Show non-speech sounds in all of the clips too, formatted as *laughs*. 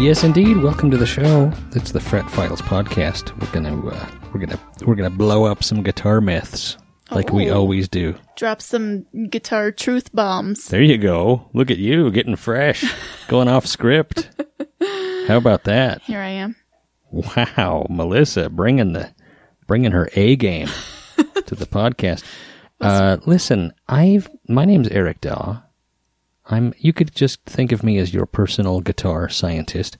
Yes, indeed. Welcome to the show. It's the Fret Files podcast. We're gonna uh, we're gonna we're gonna blow up some guitar myths like we Oh. always do. Drop some guitar truth bombs. There you go. Look at you getting fresh, *laughs* going off script. How about that? Here I am. Wow, Melissa bringing the bringing her A game *laughs* to the podcast. Uh, listen, I've my name's Eric Daw. I'm. You could just think of me as your personal guitar scientist.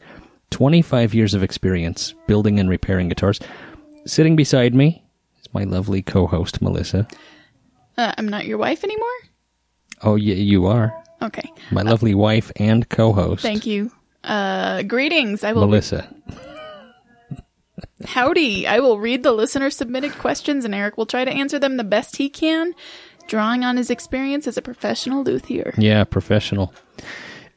Twenty-five years of experience building and repairing guitars. Sitting beside me is my lovely co-host Melissa. Uh, I'm not your wife anymore? Oh, yeah, you are Okay. my lovely wife and co-host. Thank you. Uh, greetings. I will. Melissa. Howdy. I will read the listener submitted questions and Eric will try to answer them the best he can, drawing on his experience as a professional luthier. Yeah, professional.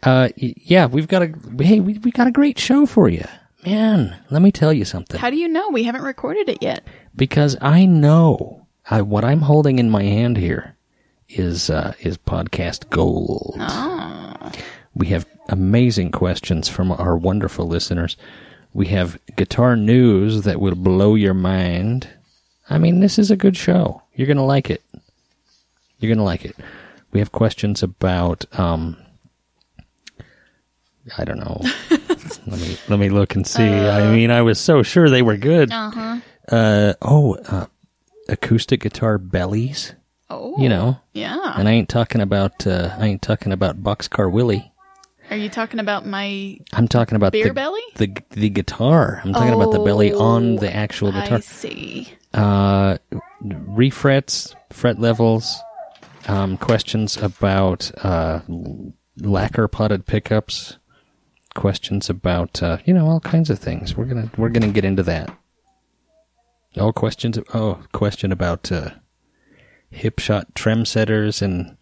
Uh, yeah, we've got a hey, we we got a great show for you, man. Let me tell you something. How do you know? We haven't recorded it yet. because I know I, what I'm holding in my hand here is uh, is podcast gold. Oh. We have amazing questions from our wonderful listeners. We have guitar news that will blow your mind. I mean, this is a good show. You're gonna like it. You're gonna like it. We have questions about um, I don't know. *laughs* let me let me look and see. I mean, I was so sure they were good. Uh-huh. Uh oh, uh, acoustic guitar bellies. Oh. You know, Yeah. and I ain't talking about uh, I ain't talking about Boxcar Willie. Are you talking about my I'm talking about Beer the, belly? the the guitar. I'm talking about the belly on the actual guitar. I see. Uh, refrets, fret levels, um, questions about uh, lacquer potted pickups, questions about uh, you know all kinds of things. We're gonna we're gonna get into that. All questions. Oh, question about uh, Hipshot Tremsetters and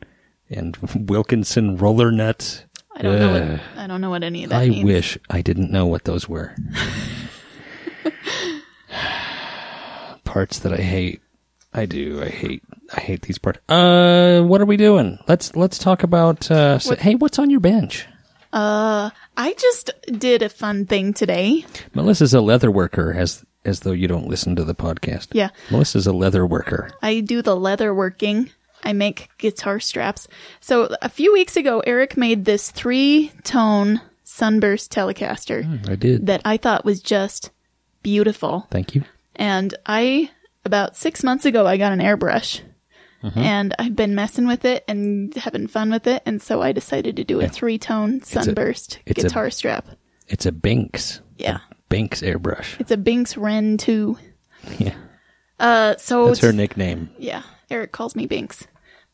and *laughs* Wilkinson roller nuts. I don't know what I don't know what any of that I means. wish I didn't know what those were. *laughs* parts that I hate. I do. I hate. I hate these parts. Uh, what are we doing? Let's let's talk about. Uh, s- hey, what's on your bench? Uh, I just did a fun thing today. Melissa's a leather worker, as as though you don't listen to the podcast. Yeah. Melissa's a leather worker. I do the leather working. I make guitar straps. So a few weeks ago, Eric made this three tone sunburst Telecaster I did. that I thought was just beautiful. Thank you. And I, about six months ago, I got an airbrush. Mm-hmm. And I've been messing with it and having fun with it. And so I decided to do a three tone sunburst it's a- guitar strap. It's a Binks. Yeah. Binks airbrush. It's a Binks Wren 2. *laughs* Yeah, Uh, so that's her nickname. Yeah, Eric calls me Binks.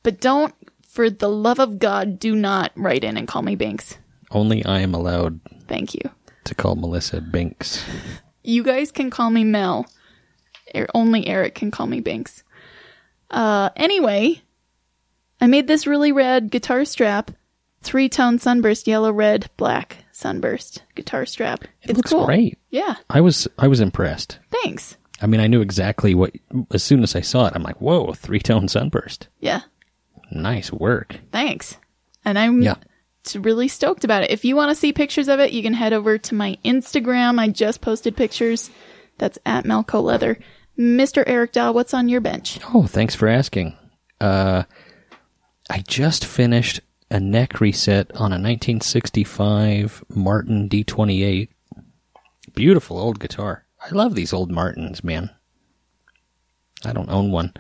But don't, for the love of God, do not write in and call me Binks. Only I am allowed Thank you. to call Melissa Binks. You guys can call me Mel. Er- only Eric can call me Binks. Uh, anyway, I made this really rad guitar strap. Three tone sunburst, yellow, red, black sunburst guitar strap. It it's looks cool. great. Yeah, I was I was impressed. thanks. I mean, I knew exactly what. As soon as I saw it, I'm like, "Whoa, three tone sunburst! Yeah, Nice work." thanks. And I'm Yeah. really stoked about it. If you want to see pictures of it, you can head over to my Instagram. I just posted pictures. That's at Melco Leather. Mr. Eric Daw, what's on your bench? Oh, thanks for asking. Uh, I just finished a neck reset on a 1965 Martin D28. Beautiful old guitar. I love these old Martins, man. I don't own one.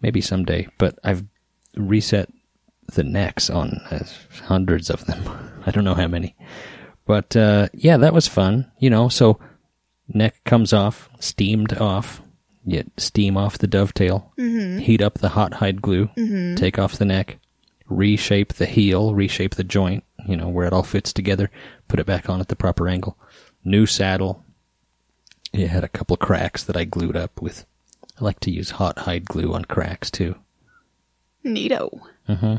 Maybe someday, but I've reset the necks on uh, hundreds of them. *laughs* I don't know how many. But uh, yeah, that was fun. You know, so neck comes off, steamed off. You steam off the dovetail, mm-hmm. heat up the hot hide glue, mm-hmm. take off the neck, reshape the heel, reshape the joint, you know, where it all fits together, put it back on at the proper angle. New saddle. It had a couple cracks that I glued up with. I like to use hot hide glue on cracks too. Neato. Mm-hmm.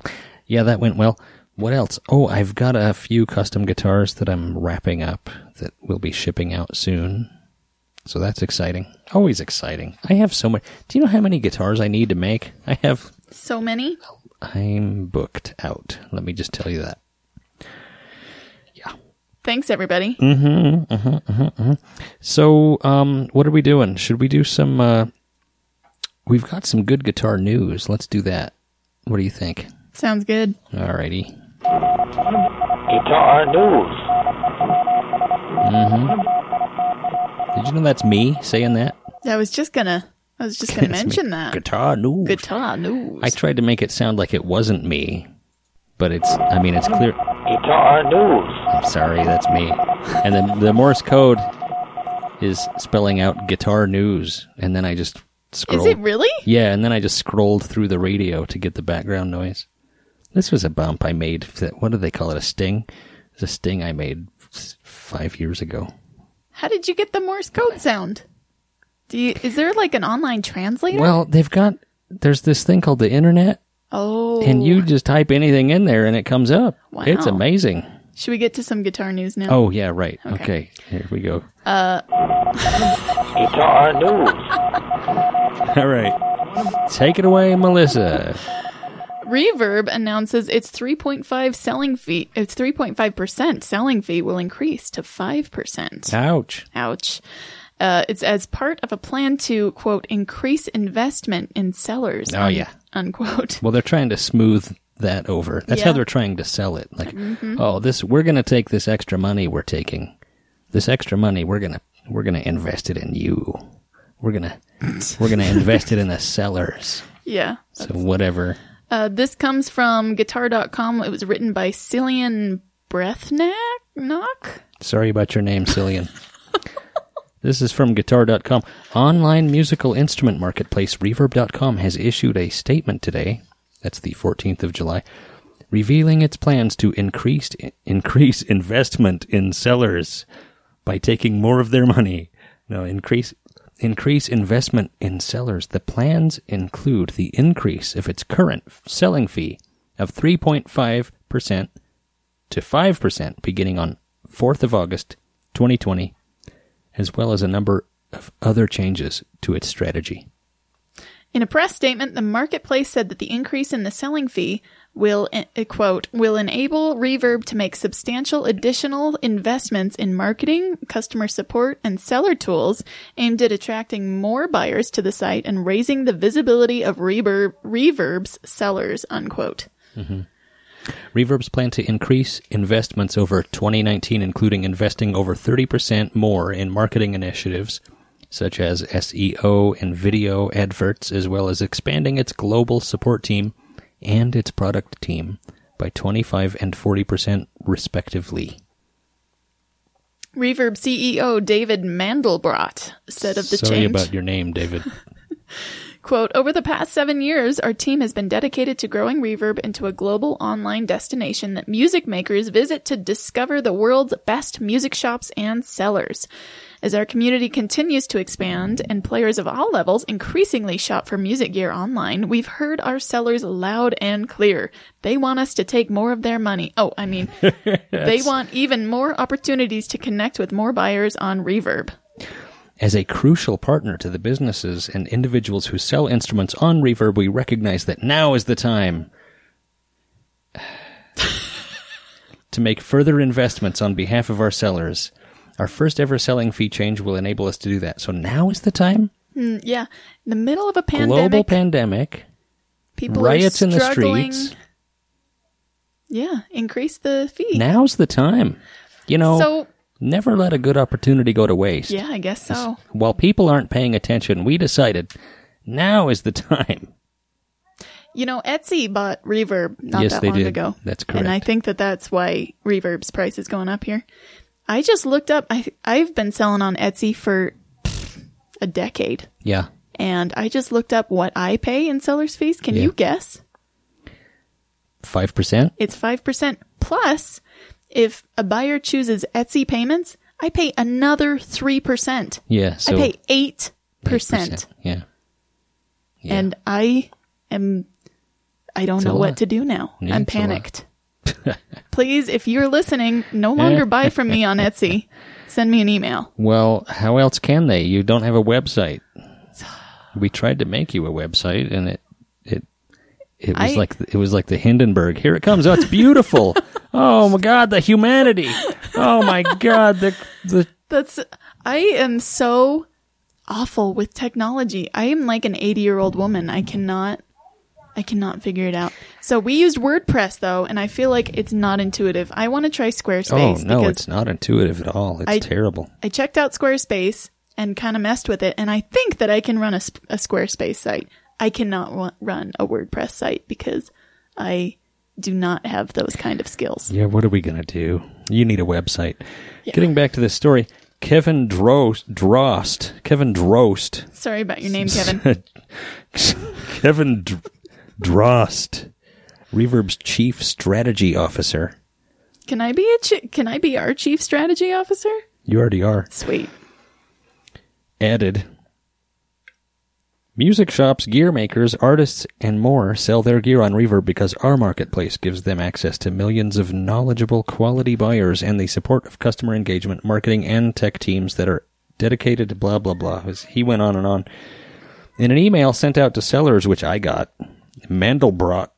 Yeah, that went well. What else? Oh, I've got a few custom guitars that I'm wrapping up that will be shipping out soon. So that's exciting. Always exciting. I have so much. Do you know how many guitars I need to make? I have. So many. I'm booked out. Let me just tell you that. Yeah. Thanks, everybody. Mm-hmm, mm-hmm, mm-hmm, so, um, what are we doing? Should we do some? Uh, we've got some good guitar news. Let's do that. What do you think? Sounds good. Alrighty. Guitar news. Did you know that's me saying that? I was just gonna. I was just gonna *laughs* It's mention that. Guitar news. Guitar news. I tried to make it sound like it wasn't me, but it's. I mean, it's clear. Guitar news. I'm sorry, that's me. And then the Morse code is spelling out guitar news, and then I just Is it really? Yeah, and then I just scrolled through the radio to get the background noise. This was a bump I made. What do they call it? A sting? It's a sting I made s- five years ago. How did you get the Morse code sound? Do you? Is there like an online translator? Well, they've got. There's this thing called the internet, oh. and you just type anything in there, and it comes up. Wow. It's amazing. Should we get to some guitar news now? Oh yeah, right. Okay. Okay, here we go. Uh *laughs* Guitar news. *laughs* All right, take it away, Melissa. Reverb announces its 3.5 selling fee. Its 3.5 percent selling fee will increase to five percent. Ouch. Ouch. Uh, it's as part of a plan to quote increase investment in sellers. Oh, yeah. Unquote. Well, they're trying to smooth that over. That's how they're trying to sell it. Like, oh, this we're going to take this extra money we're taking. This extra money we're going to we're going to invest it in you. We're going to we're going to invest it in the *laughs* sellers. Yeah. So whatever. Uh, this comes from guitar.com. It was written by Cillian Breathnach. Knock? Sorry about your name, Cillian. *laughs* this is from guitar.com. Online musical instrument marketplace reverb.com has issued a statement today. That's the 14th of July. Revealing its plans to increase increase investment in sellers by taking more of their money. No, increase increase investment in sellers. The plans include the increase of its current selling fee of 3.5% to 5% beginning on 4th of August 2020, as well as a number of other changes to its strategy. In a press statement, the marketplace said that the increase in the selling fee will, uh, quote, will enable Reverb to make substantial additional investments in marketing, customer support, and seller tools aimed at attracting more buyers to the site and raising the visibility of Reverb, Reverb's sellers, unquote. Reverb's plan to increase investments over 2019, including investing over 30% more in marketing initiatives such as SEO and video adverts, as well as expanding its global support team and its product team by 25 and 40% respectively. Reverb CEO David Mandelbrot said of the Sorry change. about your name, David. *laughs* Quote, over the past seven years, our team has been dedicated to growing Reverb into a global online destination that music makers visit to discover the world's best music shops and sellers. As our community continues to expand and players of all levels increasingly shop for music gear online, we've heard our sellers loud and clear. They want us to take more of their money. Oh, I mean, *laughs* they want even more opportunities to connect with more buyers on Reverb. As a crucial partner to the businesses and individuals who sell instruments on Reverb, we recognize that now is the time *sighs* to make further investments on behalf of our sellers. Our first ever selling fee change will enable us to do that. So now is the time. Mm, yeah. In the middle of a pandemic, Global pandemic, people riots are in the streets. Yeah, increase the fee. Now's the time. You know, So, never let a good opportunity go to waste. yeah, I guess so. While people aren't paying attention, we decided now is the *laughs* time. You know, Etsy bought Reverb not Yes, that they long did. ago. That's correct. And I think that that's why Reverb's price is going up here. I just looked up. I I've been selling on Etsy for pff, a decade, Yeah. and I just looked up what I pay in seller's fees. Can Yeah. you guess? 5%? It's five percent plus. If a buyer chooses Etsy payments, I pay another three percent. Yeah. So I pay eight 8%. Yeah. Yeah. and I am. I don't It's know what to do now. Yeah, I'm it's a lot. panicked. *laughs* Please, if you're listening, no longer buy from me on Etsy. Send me an email. Well, how else can they? You don't have a website. We tried to make you a website, and it it it was I- like it was like the Hindenburg. Here it comes. Oh, it's beautiful. *laughs* oh my God, the humanity. Oh my God, the the That's I am so awful with technology. I am like an 80 year old woman. I cannot I cannot figure it out. So we used WordPress though, and I feel like it's not intuitive. I want to try Squarespace. oh no, it's not intuitive at all. It's I- terrible. I checked out Squarespace and kind of messed with it, and I think that I can run a, a Squarespace site. I cannot run a WordPress site because I do not have those kind of skills. Yeah, what are we gonna do? You need a website. Getting back to this story, Kevin Drost, Drost, Kevin Drost Sorry about your name, Kevin. *laughs* Kevin Dr- Drost, Reverb's chief strategy officer. Can I be a chi- can I be our chief strategy officer? You already are. Sweet. Added. Music shops, gear makers, artists, and more sell their gear on Reverb because our marketplace gives them access to millions of knowledgeable, quality buyers and the support of customer engagement, marketing, and tech teams that are dedicated to blah, blah, blah. As He went on and on. In an email sent out to sellers, which I got, Mandelbrot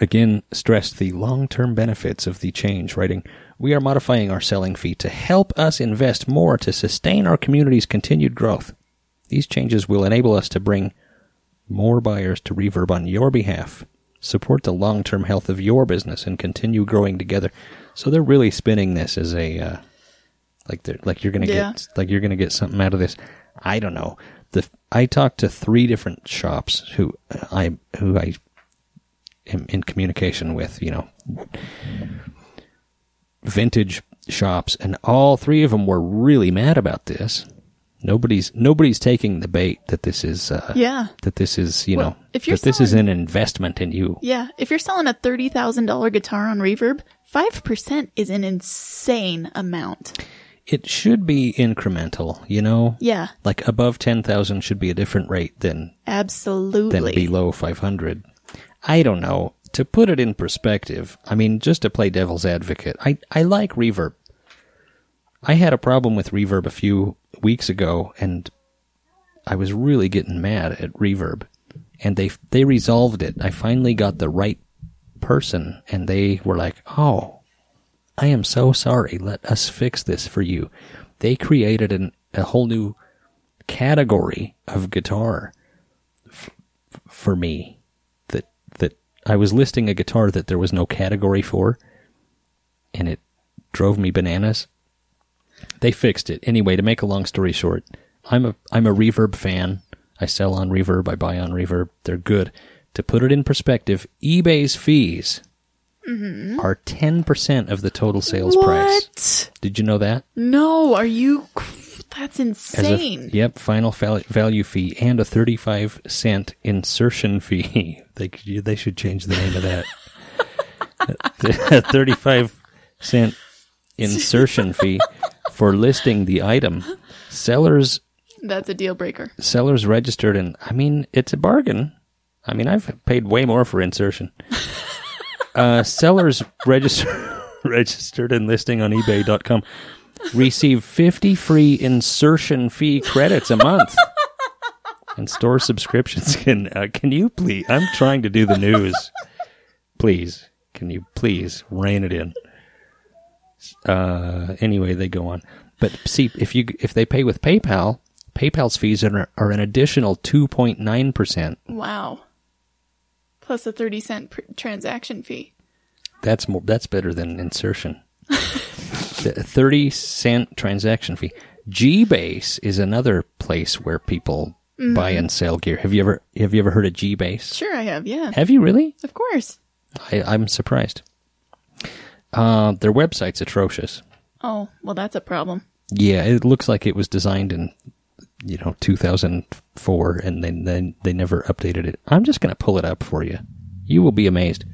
again stressed the long term benefits of the change, writing, We are modifying our selling fee to help us invest more to sustain our community's continued growth. These changes will enable us to bring more buyers to Reverb on your behalf, support the long term health of your business, and continue growing together. So they're really spinning this as a uh, like like you're gonna Yeah. get like you're gonna get something out of this. I don't know. The I talked to three different shops who I who I am in communication with. You know, vintage shops, and all three of them were really mad about this. Nobody's nobody's taking the bait that this is uh, Yeah. that this is you Well, know if you're that this is an investment in you. Yeah, if you're selling a thirty thousand dollar guitar on Reverb, five percent is an insane amount. It should be incremental, you know. Yeah, Like above ten thousand should be a different rate than Absolutely. than below five hundred. I don't know. To put it in perspective, I mean, just to play devil's advocate, I I like reverb. I had a problem with reverb a few weeks ago, and I was really getting mad at reverb, and they they resolved it. I finally got the right person, and they were like, "Oh, I am so sorry. Let us fix this for you." They created an, a whole new category of guitar f- for me that that I was listing a guitar that there was no category for, and it drove me bananas. They fixed it anyway. To make a long story short, I'm a I'm a Reverb fan. I sell on Reverb. I buy on Reverb. They're good. To put it in perspective, eBay's fees Mm-hmm. are ten percent of the total sales price. Did you know that? No, are you? That's As a- insane. yep, final value fee and a 35 cent insertion *laughs* fee. they they should change the name of that. *laughs* A 35 cent insertion fee for listing the item. Sellers That's a deal breaker. sellers registered and I mean it's a bargain. I mean I've paid way more for insertion. Uh, sellers register *laughs* registered and listing on eBay.com receive 50 free insertion fee credits a month. and store subscriptions *laughs* can uh, can you please I'm trying to do the news. Please, can you please rein it in? Uh, anyway, they go on. But see, if you if they pay with PayPal, PayPal's fees are, are an additional 2.9%. Wow. Plus a thirty cent pr- transaction fee. That's more. That's better than insertion. *laughs* Thirty cent transaction fee. G-Base is another place where people buy and sell gear. Have you ever have you ever heard of G-Base? Sure, I have. Yeah, Have you really? of course. I, I'm surprised. Uh, their website's atrocious. Oh, well, that's a problem. Yeah, it looks like it was designed in you know 2004, and then then they never updated it. I'm just gonna pull it up for you. You will be amazed.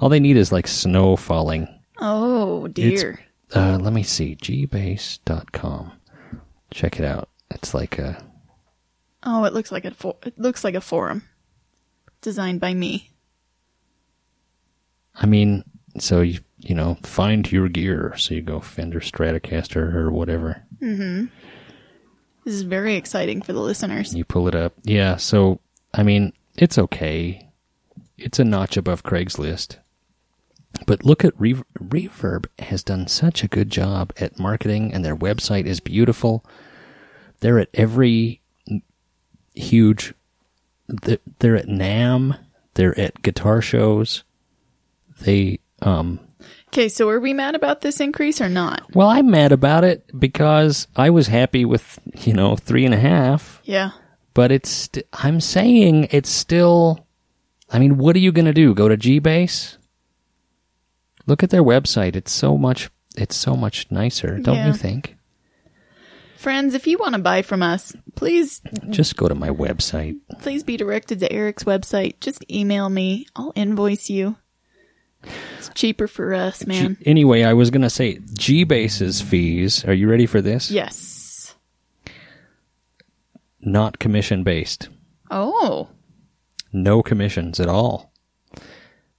All they need is like snow falling. Oh It's- dear. Uh, let me see, gbase.com. Check it out. It's like a Oh, it looks like a for- it looks like a forum designed by me. I mean, so you you know, find your gear. So you go Fender Stratocaster or whatever. This is very exciting for the listeners. You pull it up. Yeah, so I mean, it's okay. It's a notch above Craigslist. But look at Re- Reverb has done such a good job at marketing and their website is beautiful. They're at every huge they're at NAMM, they're at guitar shows. They um Okay, so are we mad about this increase or not? well, I'm mad about it because I was happy with, you know, three and a half. Yeah. but it's st- I'm saying it's still I mean what are you going to do go to Gbase Look at their website it's so much it's so much nicer don't Yeah. you think Friends, if you want to buy from us, please just go to my website please be directed to Eric's website. Just email me. I'll invoice you. It's cheaper for us, man. G- anyway I was going to say G Base's fees are you ready for this yes. not commission based Oh. no commissions at all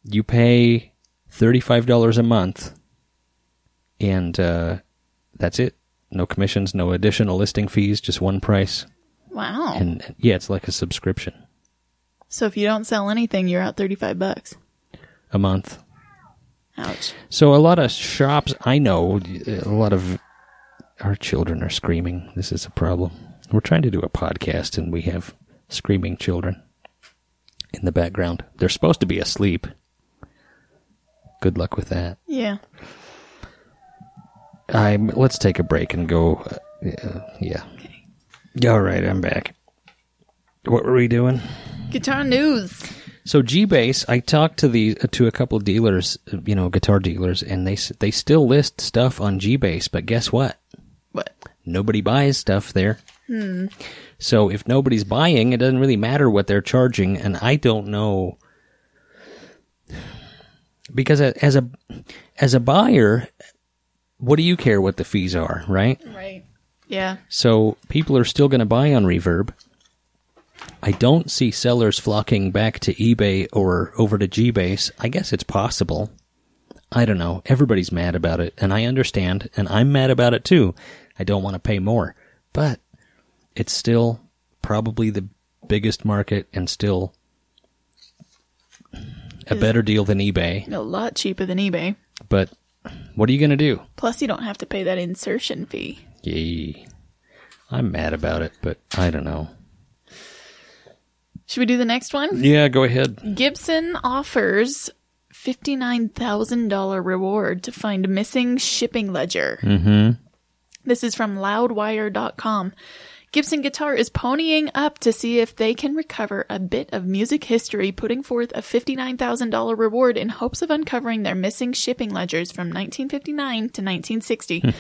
you pay $35 a month and uh, that's it no commissions no additional listing fees just one price Wow. and yeah, it's like a subscription so if you don't sell anything, you're out 35 bucks. a month. Ouch. So a lot of shops I know, a lot of our children are screaming. This is a problem. We're trying to do a podcast and we have screaming children in the background. They're supposed to be asleep. Good luck with that. Yeah. I'm. Let's take a break and go. Uh, yeah. All right, I'm back. What were we doing? Guitar news. So Gbase, I talked to the to a couple of dealers, you know, guitar dealers, and they they still list stuff on Gbase, but guess what? What? Nobody buys stuff there. Hmm. So if nobody's buying, it doesn't really matter what they're charging, and I don't know because as a as a buyer, what do you care what the fees are, right? Right. Yeah. So people are still going to buy on Reverb. I don't see sellers flocking back to eBay or over to Gbase. I guess it's possible. I don't know. Everybody's mad about it, and I understand, and I'm mad about it too. I don't want to pay more, but it's still probably the biggest market and still a better deal than eBay. A lot cheaper than eBay. But what are you going to do? Plus, you don't have to pay that insertion fee. Yay. I'm mad about it, but I don't know. Should we do the next one? Yeah, go ahead. Gibson offers $59,000 reward to find missing shipping ledger. Mm-hmm. This is from loudwire.com. Gibson Guitar is ponying up to see if they can recover a bit of music history, putting forth a $59,000 reward in hopes of uncovering their missing shipping ledgers from 1959 to 1960.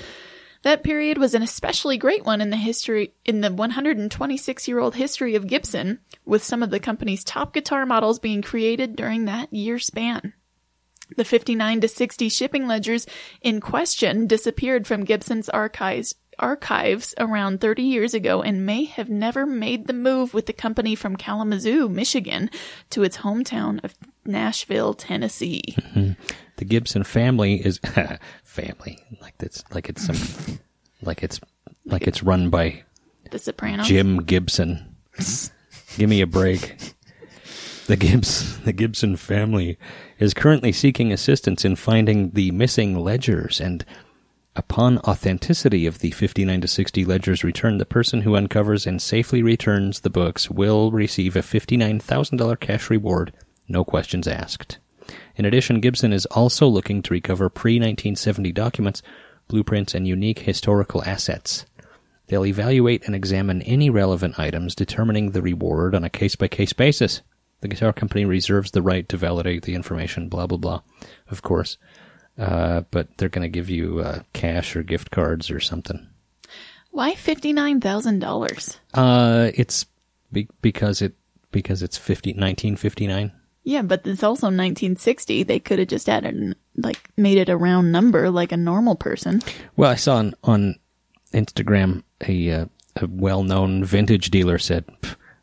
That period was an especially great one in the history in the 126 year old history of Gibson, with some of the company's top guitar models being created during that year span. The 59 to 60 shipping ledgers in question disappeared from Gibson's archives archives around 30 years ago and may have never made the move with the company from Kalamazoo, Michigan to its hometown of Nashville, Tennessee. Mm-hmm. The Gibson family is *laughs* family like that's like it's some *laughs* like it's like it's run by The Sopranos. Jim Gibson. *laughs* Give me a break. The Gibbs the Gibson family is currently seeking assistance in finding the missing ledgers and upon authenticity of the 59 to 60 ledgers return the person who uncovers and safely returns the books will receive a $59,000 cash reward no questions asked. In addition, Gibson is also looking to recover pre 1970 documents, blueprints, and unique historical assets. They'll evaluate and examine any relevant items, determining the reward on a case by case basis. The guitar company reserves the right to validate the information, blah, blah, blah, of course. Uh, but they're going to give you uh, cash or gift cards or something. Why fifty nine thousand dollars? Uh, it's be- because it because it's 50, 1959. Yeah, but it's also 1960. They could have just added, an- like, made it a round number like a normal person. Well, I saw on, on Instagram a uh, a well known vintage dealer said,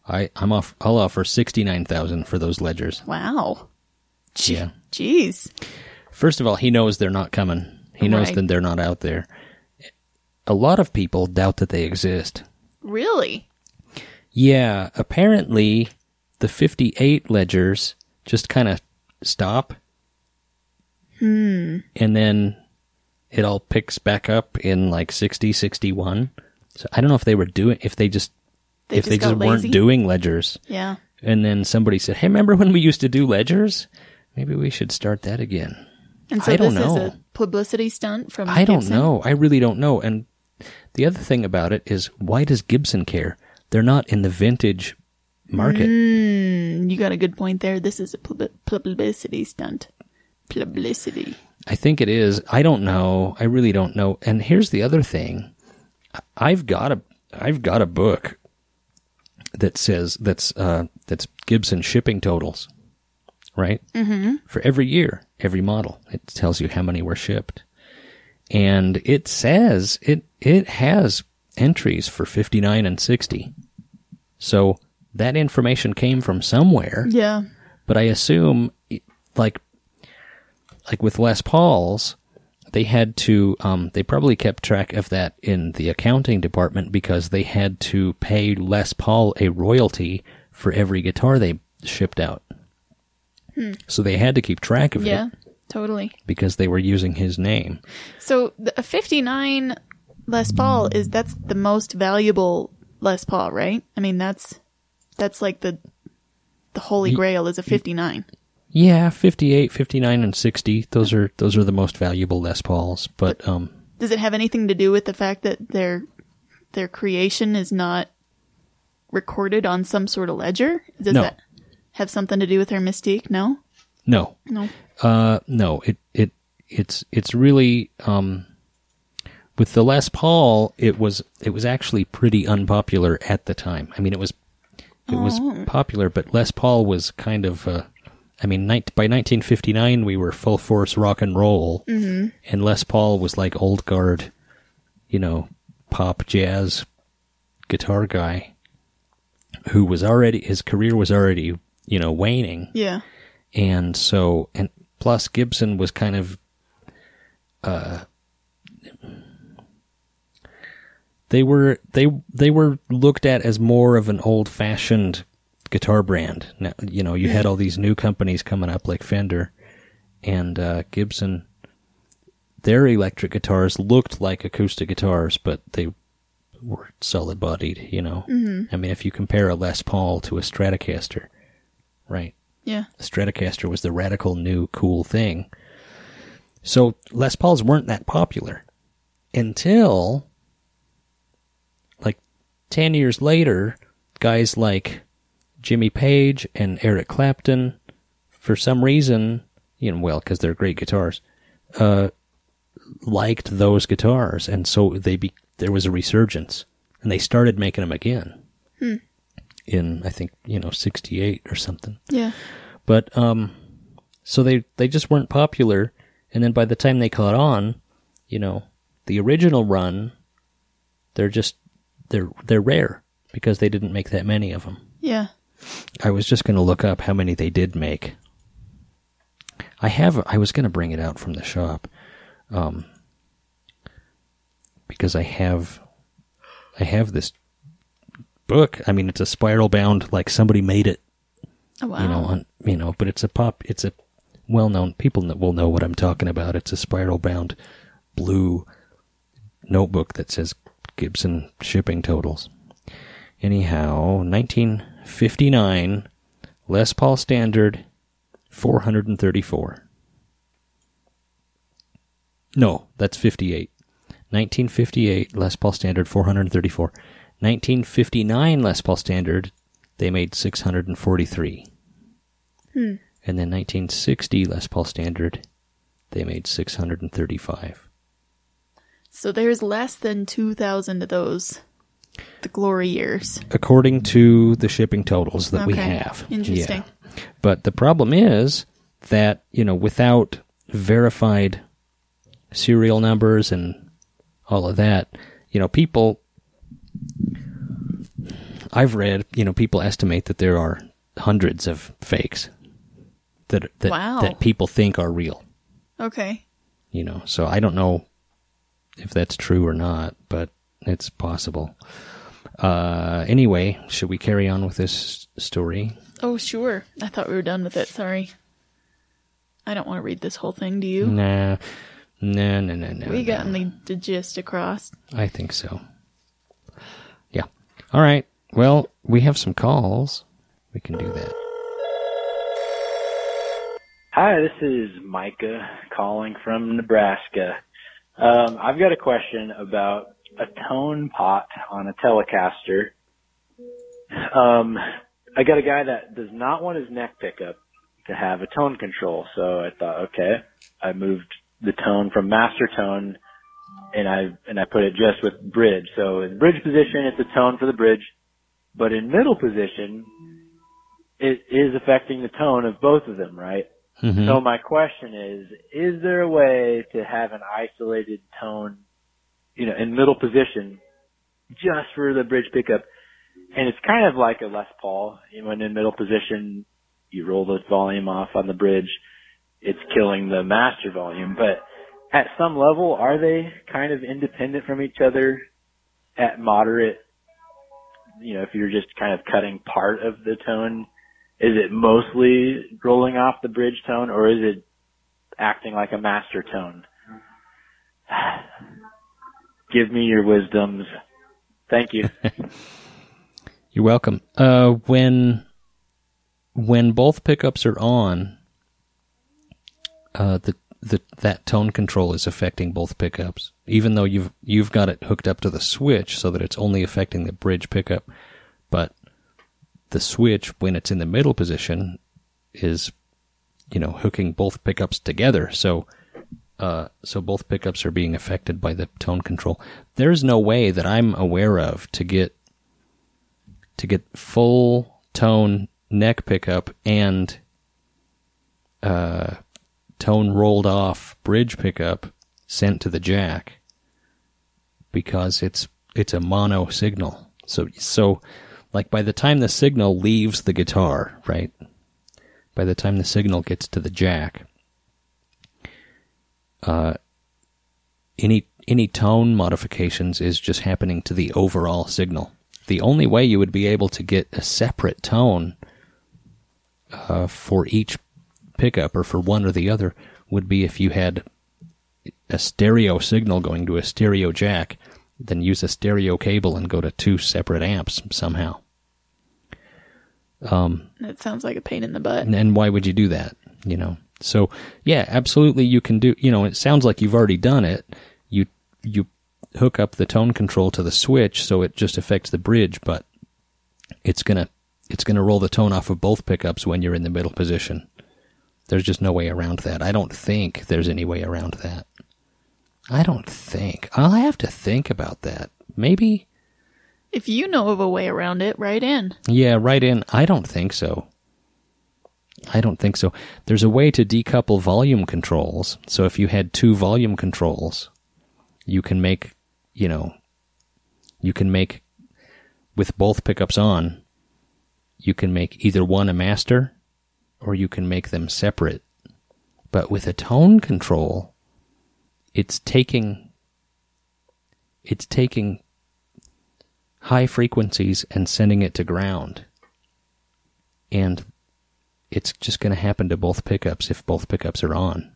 "I I'm off. I'll offer sixty nine thousand for those ledgers." Wow. Yeah. Jeez. First of all, he knows they're not coming. He knows Right. that they're not out there. A lot of people doubt that they exist. Really? Yeah, apparently the 58 ledgers just kind of stop. Hmm. And then it all picks back up in like 60, 61. So I don't know if they were doing, if they just, They if just they just lazy? weren't doing ledgers. Yeah. And then somebody said, hey, remember when we used to do ledgers? Maybe we should start that again. And so I don't this know. is a publicity stunt from I don't know. I really don't know. And the other thing about it is, why does Gibson care? They're not in the vintage market. Mm, you got a good point there. This is a pub- publicity stunt. Publicity. I think it is. I don't know. I really don't know. And here's the other thing. I've got a I've got a book that says that's uh that's Gibson shipping totals. Right? Mm-hmm. For every year, every model. It tells you how many were shipped. And it says it it has entries for 59 and 60. So that information came from somewhere Yeah. but I assume like like with Les Pauls, they had to um, they probably kept track of that in the accounting department because they had to pay Les Paul a royalty for every guitar they shipped out. So they had to keep track of Yeah. it Yeah, Totally. because they were using his name. So the, a 59 Les Paul is that's the most valuable Les Paul, right? I mean, that's that's like the the holy grail is a 59. Yeah, 58, 59 and 60. Those are those are the most valuable Les Pauls, but um Does it have anything to do with the fact that their their creation is not recorded on some sort of ledger? Does No. that have something to do with her mystique? No. no. No. Uh, no, it it it's it's really um, with the Les Paul. It was it was actually pretty unpopular at the time. I mean, it was it was popular, but Les Paul was kind of. Uh, I mean, ni- by 1959, we were full force rock and roll, mm-hmm. and Les Paul was like old guard, you know, pop jazz guitar guy, who was already his career was already you know waning Yeah. and so and plus Gibson was kind of uh they were they they were looked at as more of an old fashioned guitar brand. Now, you know, you had all these new companies coming up like Fender and uh, Gibson. Their electric guitars looked like acoustic guitars, but they were solid bodied. You know, mm-hmm. I mean, if you compare a Les Paul to a Stratocaster, right? Yeah. the Stratocaster was the radical new cool thing. So Les Pauls weren't that popular until like 10 years later, guys like Jimmy Page and Eric Clapton, for some reason, you know, well, because they're great guitars, uh, liked those guitars. And so they be, there was a resurgence and they started making them again in, I think, you know, 68 or something. Yeah. But um, so they they just weren't popular, and then by the time they caught on, you know, the original run, they're just they're they're rare because they didn't make that many of them. Yeah. I was just going to look up how many they did make. I have I was going to bring it out from the shop, um, because I have I have this book. I mean, it's a spiral bound, like somebody made it Oh, wow. you know, on, you know, but it's a pop, it's a well-known, people kn- will know what I'm talking about. It's a spiral-bound blue notebook that says Gibson shipping totals. Anyhow, 1959, Les Paul Standard, 434. No, that's 58. 1958 Les Paul Standard 434. 1959 Les Paul Standard they made 643. Hmm. And then 1960 Les Paul Standard they made 635. So there's less than 2,000 of those. The glory years. According to the shipping totals that we have. Interesting. Yeah. But the problem is that, you know, without verified serial numbers and all of that, you know, people I've read, you know, people estimate that there are hundreds of fakes that that Wow. that people think are real, Okay. you know. So I don't know if that's true or not, but it's possible. Uh anyway, should we carry on with this story? Oh, sure. I thought we were done with it. Sorry. I don't want to read this whole thing, do you? Nah. No, no, no, no. we got the gist across. I think so. All right. Well, we have some calls. We can do that. Hi, this is Micah calling from Nebraska. Um, I've got a question about a tone pot on a Telecaster. Um, I got a guy that does not want his neck pickup to have a tone control, so I thought, okay, I moved the tone from master tone and I and I put it just with bridge. So in bridge position, it's a tone for the bridge, but in middle position, it is affecting the tone of both of them, right? Mhm. So my question is, is there a way to have an isolated tone, you know, in middle position just for the bridge pickup? And it's kind of like a Les Paul. When in middle position, you roll the volume off on the bridge, it's killing the master volume. But at some level, are they kind of independent from each other at moderate, you know, if you're just kind of cutting part of the tone? Is it mostly rolling off the bridge tone or is it acting like a master tone? *sighs* Give me your wisdoms. Thank you. *laughs* You're welcome. Uh, when when both pickups are on, uh, the the that tone control is affecting both pickups, even though you've you've got it hooked up to the switch so that it's only affecting the bridge pickup, but the switch when it's in the middle position is you know hooking both pickups together. So uh, so both pickups are being affected by the tone control. There's no way that i'm aware of to get to get full tone neck pickup and uh, tone rolled off bridge pickup sent to the jack because it's it's a mono signal. So so like by the time the signal leaves the guitar right by the time the signal gets to the jack uh any any tone modifications is just happening to the overall signal. The only way you would be able to get a separate tone uh, for each pickup or for one or the other would be if you had a stereo signal going to a stereo jack then use a stereo cable and go to two separate amps somehow. Um, that sounds like a pain in the butt. and, and why would you do that you know? So yeah absolutely you can do you know it sounds like you've already done it. You you hook up the tone control to the switch so it just affects the bridge but it's gonna it's gonna roll the tone off of both pickups when you're in the middle position there's just no way around that i don't think there's any way around that i don't think i'll have to think about that maybe If you know of a way around it, write in. Yeah, write in. I don't think so. I don't think so. There's a way to decouple volume controls. So if you had two volume controls, you can make, you know, you can make, with both pickups on, you can make either one a master or you can make them separate. But with a tone control, it's taking, it's taking high frequencies and sending it to ground. And it's just going to happen to both pickups if both pickups are on.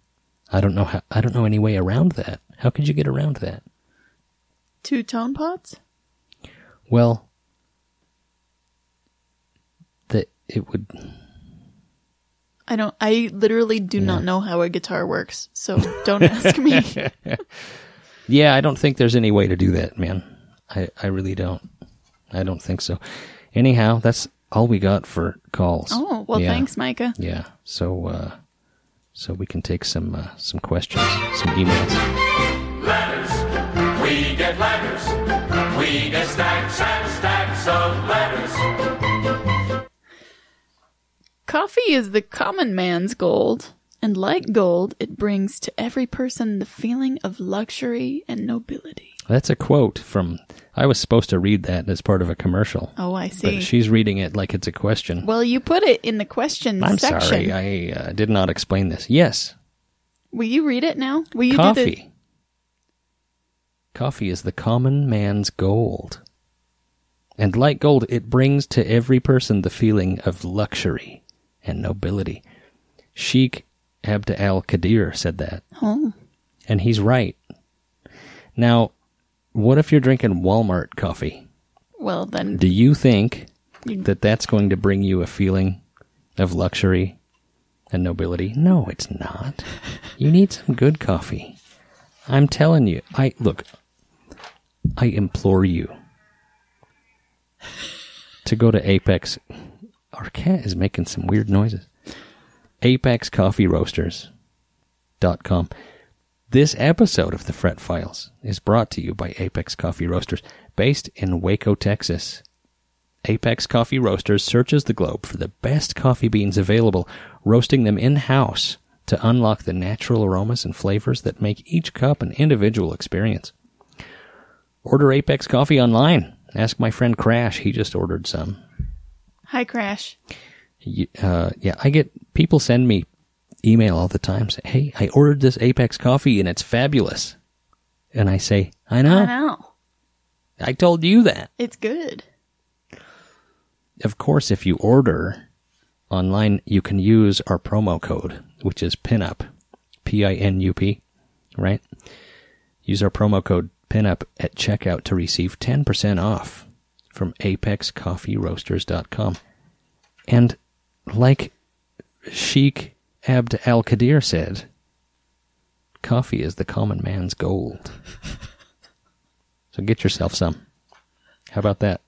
I don't know how I don't know any way around that. How could you get around that? Two tone pots? Well, that it would I don't. I literally do not know how a guitar works, so don't ask me. *laughs* Yeah, I don't think there's any way to do that, man. I, I really don't. I don't think so. Anyhow, that's all we got for calls. Oh well, Yeah. thanks, Micah. Yeah. So uh so we can take some uh, some questions, some emails. Letters. We get letters. We get stacks and stacks of letters. Coffee is the common man's gold, and like gold, it brings to every person the feeling of luxury and nobility. That's a quote from I was supposed to read that as part of a commercial. Oh, I see. But she's reading it like it's a question. well, you put it in the question I'm section. sorry, I uh, did not explain this. Yes, Will you read it now? Will you do the? coffee. Coffee is the common man's gold. And like gold, it brings to every person the feeling of luxury and nobility. Sheikh Abd al Qadir said that. Oh, And he's right. Now, what if you're drinking Walmart coffee? well then. Do you think that that's going to bring you a feeling of luxury and nobility? No, it's not. You need some good coffee. I'm telling you. I look. I implore you to go to Apex. Our cat is making some weird noises. ApexCoffeeRoasters.com. This episode of the Fret Files is brought to you by Apex Coffee Roasters, based in Waco, Texas. Apex Coffee Roasters searches the globe for the best coffee beans available, roasting them in house to unlock the natural aromas and flavors that make each cup an individual experience. Order Apex Coffee online. Ask my friend Crash, he just ordered some. Hi, Crash. Y- Uh, yeah, I get people send me email all the time say, "Hey, I ordered this Apex coffee and it's fabulous." And I say, "I know. I know. I told you that." It's good. Of course, if you order online, you can use our promo code, which is pinup, P I N U P, right? Use our promo code pinup at checkout to receive 10% off from apexcoffeeroasters.com. And like Sheikh Abd al Qadir said, coffee is the common man's gold. *laughs* so get yourself some. How about that?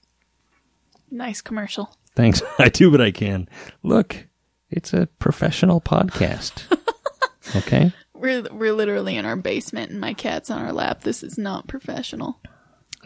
Nice commercial. Thanks. *laughs* I do what I can. Look, it's a professional podcast. *laughs* okay? We're we're literally in our basement, and my cat's on our lap. This is not professional.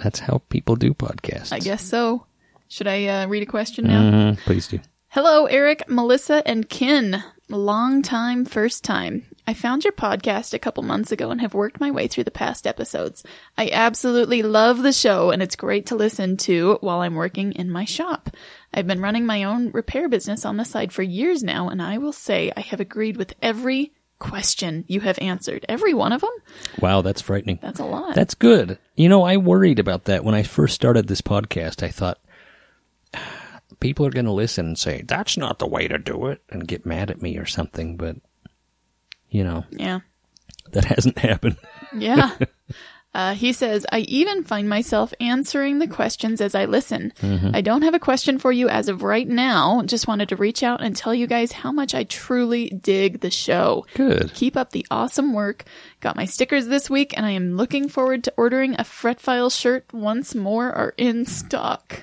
That's how people do podcasts. I guess so. Should I uh, read a question now? Mhm, please do. Hello, Eric, Melissa, and Kin. Long time, first time. I found your podcast a couple months ago and have worked my way through the past episodes. I absolutely love the show and it's great to listen to while I'm working in my shop. I've been running my own repair business on the side for years now and I will say I have agreed with every question you have answered. Every one of them? Wow, that's frightening. That's a lot. That's good. You know, I worried about that when I first started this podcast. I thought *sighs* people are going to listen and say, that's not the way to do it, and get mad at me or something. But, you know, yeah. that hasn't *laughs* happened. Yeah. Uh, he says, I even find myself answering the questions as I listen. I don't have a question for you as of right now. Just wanted to reach out and tell you guys how much I truly dig the show. Good. Keep up the awesome work. Got my stickers this week, and I am looking forward to ordering a Fretfile shirt once more are in stock.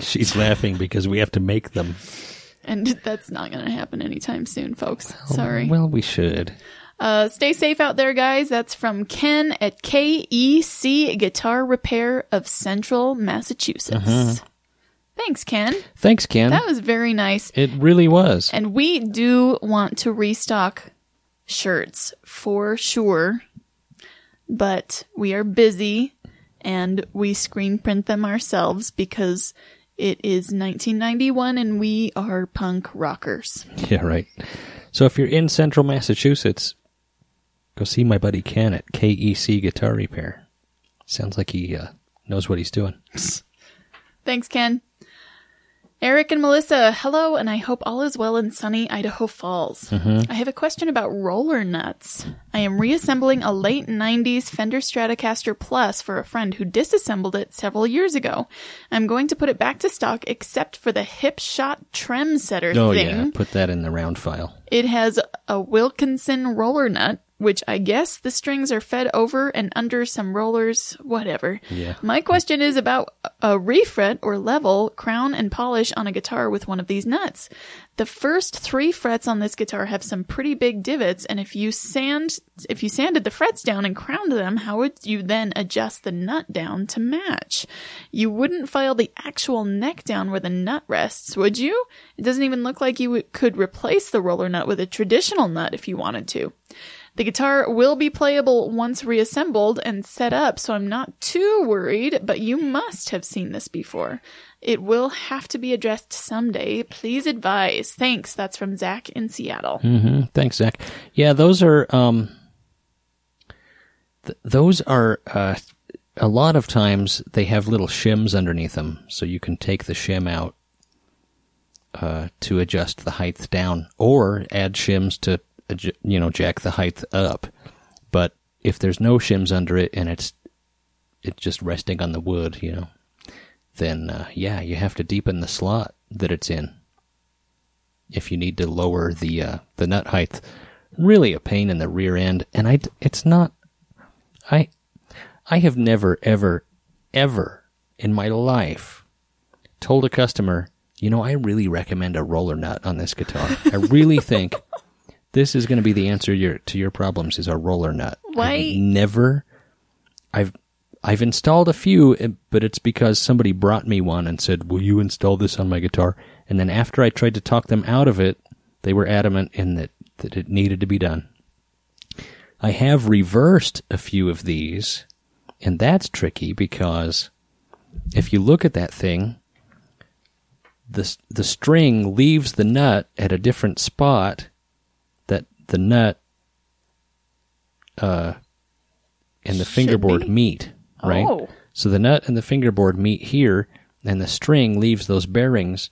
She's laughing because we have to make them. And that's not going to happen anytime soon, folks. Sorry. Well, we should. Uh, stay safe out there, guys. That's from Ken at KEC Guitar Repair of Central Massachusetts. Thanks, Ken. Thanks, Ken. That was very nice. it really was. And we do want to restock shirts for sure, but we are busy and we screen print them ourselves because it is 1991 and we are punk rockers. *laughs* Yeah, right. So if you're in central Massachusetts, go see my buddy Ken at KEC Guitar Repair. Sounds like he uh, knows what he's doing. *laughs* Thanks, Ken. Eric and Melissa, hello, and I hope all is well in sunny Idaho Falls. Mm-hmm. I have a question about roller nuts. I am reassembling a late 90s Fender Stratocaster Plus for a friend who disassembled it several years ago. I'm going to put it back to stock except for the hip shot trem setter Oh thing. yeah, put that in the round file. It has a Wilkinson roller nut, which I guess the strings are fed over and under some rollers, whatever. Yeah. My question is about a refret or level, crown, and polish on a guitar with one of these nuts. The first three frets on this guitar have some pretty big divots, and if you sand, if you sanded the frets down and crowned them, how would you then adjust the nut down to match? You wouldn't file the actual neck down where the nut rests, would you? It doesn't even look like you could replace the roller nut with a traditional nut if you wanted to. The guitar will be playable once reassembled and set up, so I'm not too worried, but you must have seen this before. It will have to be addressed someday. Please advise. Thanks. That's from Zach in Seattle. Mm-hmm. Thanks, Zach. Yeah, those are um, th- those are uh, a lot of times they have little shims underneath them, so you can take the shim out uh, to adjust the height down, or add shims to you know jack the height up. But if there's no shims under it and it's it's just resting on the wood, you know, then uh, yeah, you have to deepen the slot that it's in if you need to lower the uh, the nut height. Really a pain in the rear end, and I it's not. I I have never ever ever in my life told a customer, you know, I really recommend a roller nut on this guitar. I really think this is going to be the answer your, to your problems is a roller nut. Why- I've never I've I've installed a few, eh, but it's because somebody brought me one and said, "Will you install this on my guitar?" And then after I tried to talk them out of it, they were adamant in that that it needed to be done. I have reversed a few of these, and that's tricky because if you look at that thing, the the string leaves the nut at a different spot the nut uh and the Should fingerboard be. meet, right? Oh. So the nut and the fingerboard meet here, and the string leaves those bearings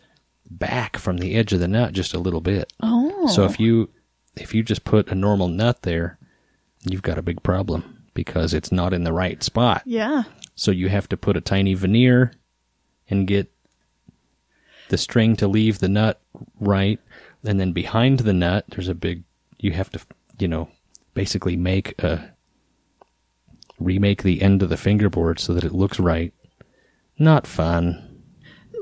back from the edge of the nut just a little bit. Oh. So if you if you just put a normal nut there, you've got a big problem because it's not in the right spot. Yeah. So you have to put a tiny veneer and get the string to leave the nut right, and then behind the nut there's a big you have to you know basically make a remake the end of the fingerboard so that it looks right. Not fun.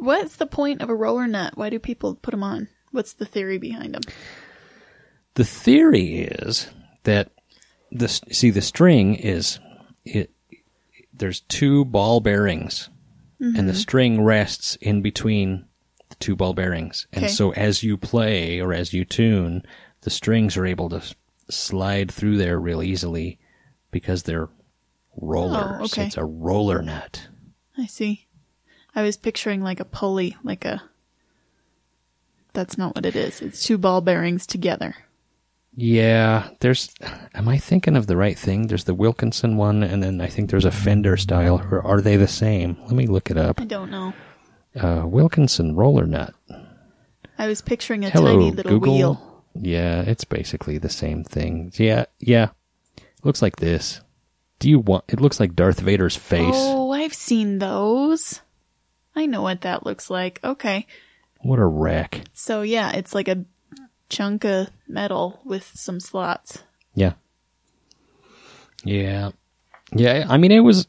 What's the point of a roller nut? Why do people put them on? What's the theory behind them? The theory is that the see the string is it there's two ball bearings and the mm-hmm. string rests in between the two ball bearings. And Okay. so as you play or as you tune, the strings are able to slide through there real easily because they're rollers. okay. It's a roller nut. I see. I was picturing like a pulley, like a. That's not what it is. It's two ball bearings together. Yeah, there's. Am I thinking of the right thing? There's the Wilkinson one, and then I think there's a Fender style. Or are they the same? Let me look it up. I don't know. Uh, Wilkinson roller nut. I was picturing a Hello, tiny little Google. wheel. Yeah, it's basically the same thing. Yeah, yeah. Looks like this. Do you want? It looks like Darth Vader's face. Oh, I've seen those. I know what that looks like. Okay. What a wreck. So yeah, it's like a chunk of metal with some slots. Yeah. Yeah. Yeah, I mean it was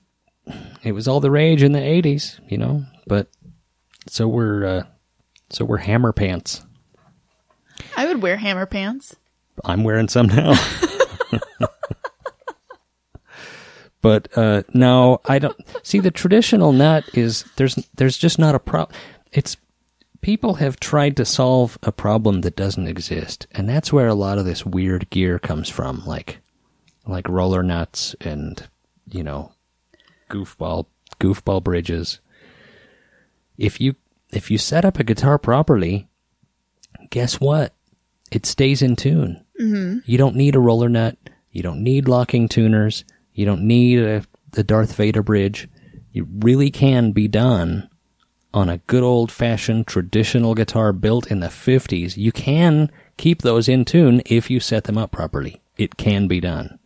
it was all the rage in the 80s, you know, but so we're uh so we're hammer pants. I would wear hammer pants. I'm wearing some now. *laughs* but uh no, I don't see the traditional nut is there's there's just not a problem. It's people have tried to solve a problem that doesn't exist, and that's where a lot of this weird gear comes from, like like roller nuts and you know goofball goofball bridges. If you if you set up a guitar properly, guess what? It stays in tune. Mm-hmm. You don't need a roller nut. You don't need locking tuners. You don't need a, the Darth Vader bridge. You really can be done on a good old fashioned traditional guitar built in the 50s, you can keep those in tune if you set them up properly. It can be done.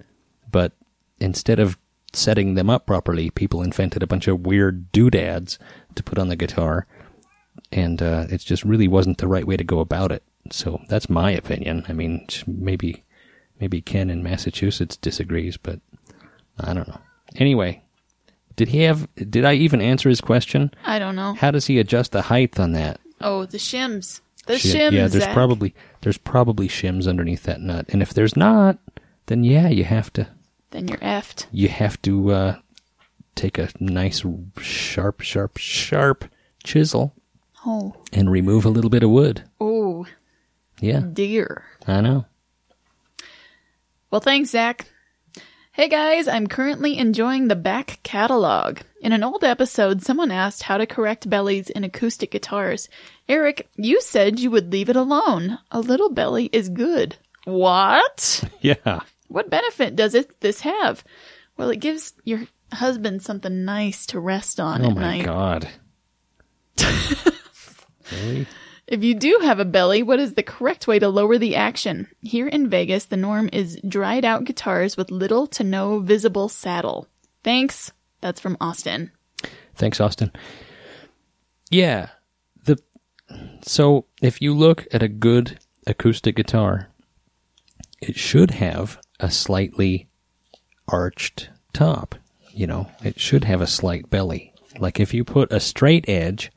But instead of setting them up properly, people invented a bunch of weird doodads to put on the guitar, and uh, it just really wasn't the right way to go about it. So that's my opinion. I mean, maybe maybe Ken in Massachusetts disagrees, but I don't know. Anyway, did he have? Did I even answer his question? I don't know. How does he adjust the height on that? Oh, the shims. The Shim- shims. yeah, there's Zach. probably there's probably shims underneath that nut, and if there's not, then yeah, you have to Then you're effed. you have to uh, take a nice sharp, sharp, sharp chisel Oh. and remove a little bit of wood. Oh, Yeah, dear. I know. Well, thanks, Zach. Hey guys, I'm currently enjoying the back catalog. In an old episode, someone asked how to correct bellies in acoustic guitars. Eric, you said you would leave it alone. A little belly is good. What? *laughs* Yeah. What benefit does it this have? Well, it gives your husband something nice to rest on Oh at night. Oh my god. *laughs* really? If you do have a belly, what is the correct way to lower the action? Here in Vegas, the norm is dried out guitars with little to no visible saddle. Thanks. That's from Austin. Thanks, Austin. Yeah. The so if you look at a good acoustic guitar, it should have a slightly arched top. You know, it should have a slight belly. Like if you put a straight edge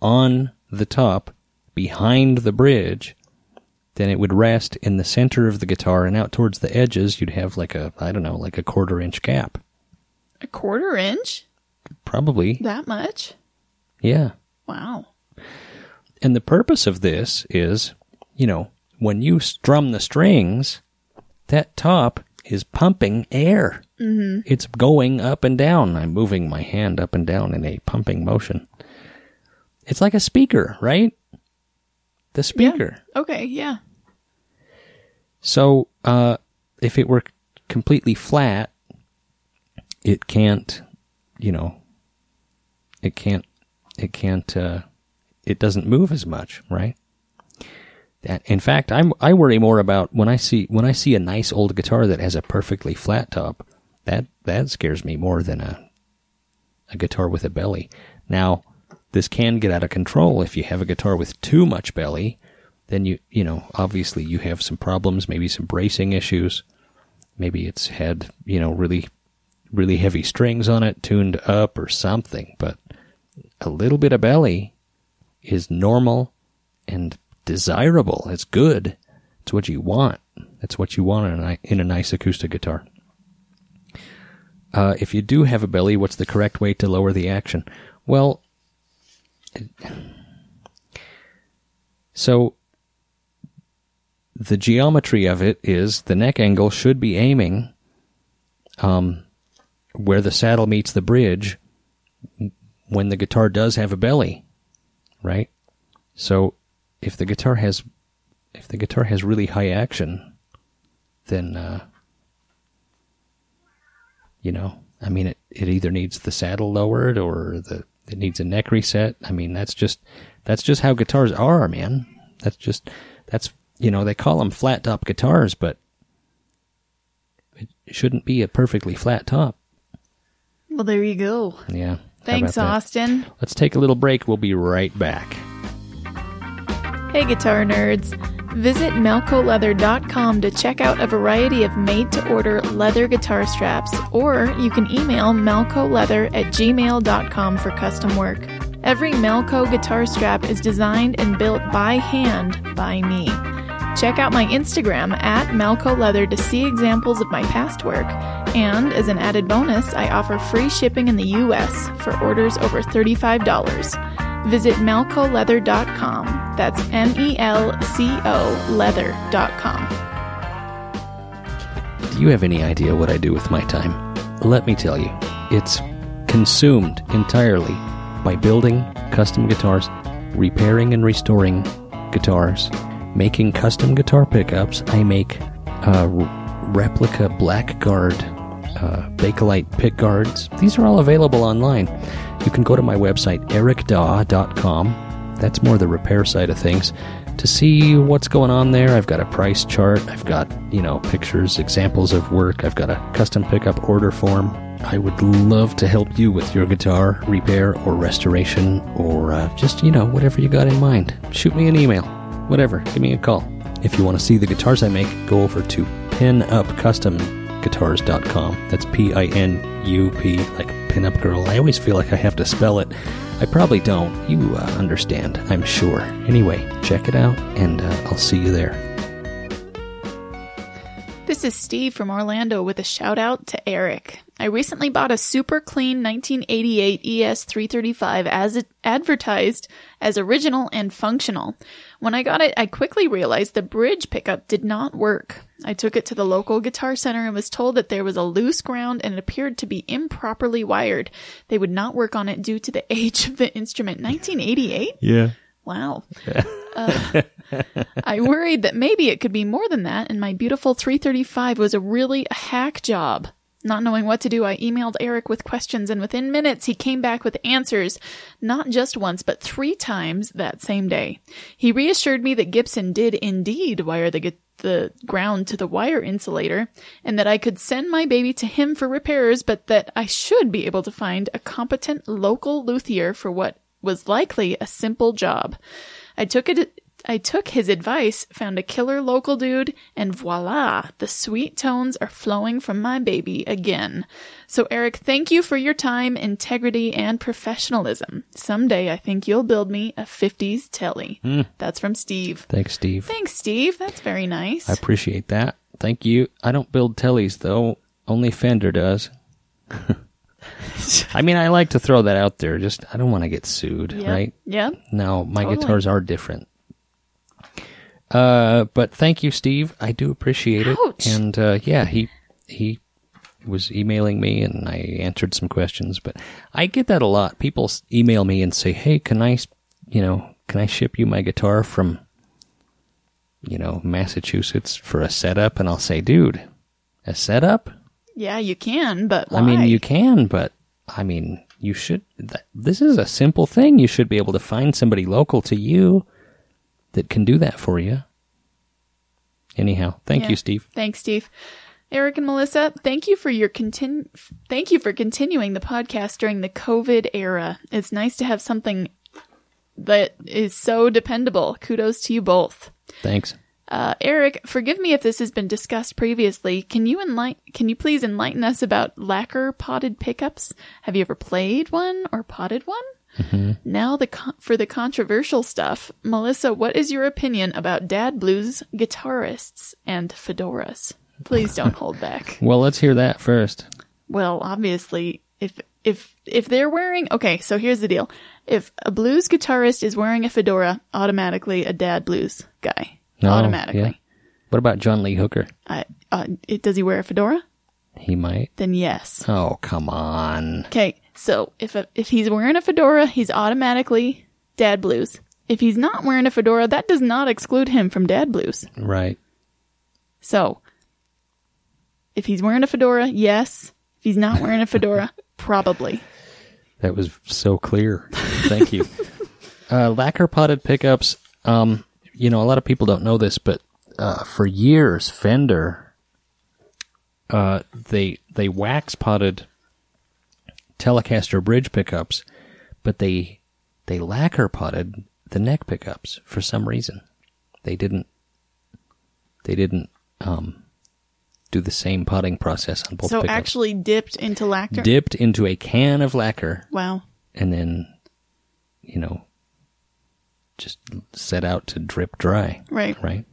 on the top behind the bridge, then it would rest in the center of the guitar and out towards the edges you'd have like a I don't know, like a quarter inch gap. A quarter inch? Probably. That much? Yeah. Wow. And the purpose of this is, you know, when you strum the strings, that top is pumping air. Mm-hmm. It's going up and down. I'm moving my hand up and down in a pumping motion. It's like a speaker, right? The speaker. Okay, yeah. So, uh, if it were completely flat, it can't, you know, it can't, it can't, uh, it doesn't move as much, right? That, in fact, I'm, I worry more about when I see, when I see a nice old guitar that has a perfectly flat top, that, that scares me more than a, a guitar with a belly. Now, this can get out of control. If you have a guitar with too much belly, then you you know obviously you have some problems maybe some bracing issues. Maybe it's had you know really really heavy strings on it tuned up or something. But a little bit of belly is normal and desirable. It's good. It's what you want. It's what you want in a, in a nice acoustic guitar. Uh, if you do have a belly what's the correct way to lower the action? Well so the geometry of it is the neck angle should be aiming um, where the saddle meets the bridge when the guitar does have a belly, right? So if the guitar has if the guitar has really high action, then uh, you know, I mean, it it either needs the saddle lowered or the it needs a neck reset. I mean, that's just that's just how guitars are, man. That's just that's you know they call them flat top guitars, but it shouldn't be a perfectly flat top. Well, there you go. Yeah. Thanks, about that? Austin. Let's take a little break. We'll be right back. Hey, guitar nerds. Visit melcoleather.com to check out a variety of made to order leather guitar straps, or you can email melcoleather at gmail.com for custom work. Every Melco guitar strap is designed and built by hand by me. Check out my Instagram at Melco Leather to see examples of my past work. And as an added bonus, I offer free shipping in the US for orders over $35. Visit melcoleather.com. That's M E L C O leather.com. Do you have any idea what I do with my time? Let me tell you, it's consumed entirely by building custom guitars, repairing and restoring guitars, making custom guitar pickups. I make r- replica Blackguard uh, Bakelite pick guards. These are all available online. You can go to my website, ericdaw.com. That's more the repair side of things. To see what's going on there, I've got a price chart. I've got, you know, pictures, examples of work. I've got a custom pickup order form. I would love to help you with your guitar repair or restoration or uh, just, you know, whatever you got in mind. Shoot me an email. Whatever. Give me a call. If you want to see the guitars I make, go over to pinupcustomguitars.com. That's P I N U P, like pinup girl. I always feel like I have to spell it. I probably don't. You uh, understand, I'm sure. Anyway, check it out, and uh, I'll see you there. This is Steve from Orlando with a shout out to Eric. I recently bought a super clean 1988 ES335 as it advertised as original and functional. When I got it, I quickly realized the bridge pickup did not work. I took it to the local guitar center and was told that there was a loose ground and it appeared to be improperly wired. They would not work on it due to the *laughs* age of the instrument. 1988? Yeah. Wow. Uh, I worried that maybe it could be more than that, and my beautiful 335 was a really a hack job. Not knowing what to do, I emailed Eric with questions, and within minutes, he came back with answers, not just once, but three times that same day. He reassured me that Gibson did indeed wire the, gu- the ground to the wire insulator, and that I could send my baby to him for repairs, but that I should be able to find a competent local luthier for what was likely a simple job. I took it. I took his advice, found a killer local dude, and voila, the sweet tones are flowing from my baby again. So, Eric, thank you for your time, integrity, and professionalism. Someday I think you'll build me a 50s Tele. Hmm. That's from Steve. Thanks, Steve. Thanks, Steve. That's very nice. I appreciate that. Thank you. I don't build Teles, though. Only Fender does. *laughs* I mean, I like to throw that out there. Just, I don't want to get sued, yeah. right? Yeah. No, my Totally. guitars are different. Uh, but thank you, Steve. I do appreciate it. Ouch. And uh, yeah, he he was emailing me, and I answered some questions. But I get that a lot. People email me and say, "Hey, can I, you know, can I ship you my guitar from, you know, Massachusetts for a setup?" And I'll say, "Dude, a setup? Yeah, you can, but why? I mean, you can, but I mean, you should. Th- this is a simple thing. You should be able to find somebody local to you that can do that for you. Anyhow, thank Yeah. you, Steve. Thanks, Steve. Eric and Melissa, thank you for your continu- thank you for continuing the podcast during the COVID era. It's nice to have something that is so dependable. Kudos to you both. Thanks. Uh, Eric, forgive me if this has been discussed previously. Can you enlighten, can you please enlighten us about lacquer potted pickups? Have you ever played one or potted one? Now the con- for the controversial stuff, Melissa, what is your opinion about dad blues guitarists and fedoras? Please don't hold back. *laughs* Well, let's hear that first. Well, obviously, if if if they're wearing okay, so here's the deal: if a blues guitarist is wearing a fedora, automatically a dad blues guy, Oh, automatically. yeah. What about John Lee Hooker? I, uh, it, does he wear a fedora? He might. Then yes. Oh, come on. Okay, so if a, if he's wearing a fedora, he's automatically dad blues. If he's not wearing a fedora, that does not exclude him from dad blues. Right. So, if he's wearing a fedora, yes. If he's not wearing a fedora, *laughs* probably. That was so clear. Thank you. *laughs* uh, lacquer potted pickups. Um, you know, a lot of people don't know this, but uh, for years, Fender, uh, they they wax potted Telecaster bridge pickups, but they they lacquer potted the neck pickups for some reason. They didn't they didn't um, do the same potting process on both so pickups. actually dipped into lacquer. dipped into a can of lacquer wow. and then you know just set out to drip dry Right. right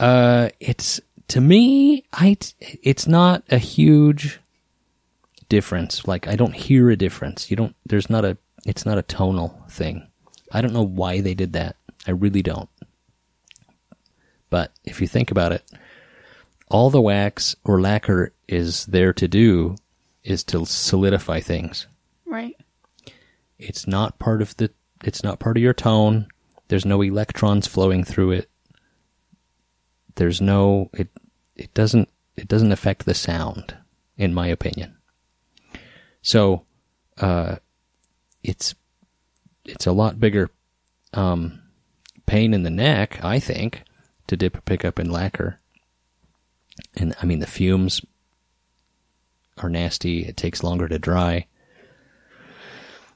uh it's to me i it's not a huge difference. Like i don't hear a difference. You don't there's not a it's not a tonal thing. I don't know why they did that. I really don't. But if you think about it all the wax or lacquer is there to do is to solidify things. Right. it's not part of the it's not part of your tone. There's no electrons flowing through it there's no it it doesn't it doesn't affect the sound in my opinion. So, uh, it's it's a lot bigger um, pain in the neck, I think, to dip a pickup in lacquer. And I mean, the fumes are nasty. It takes longer to dry.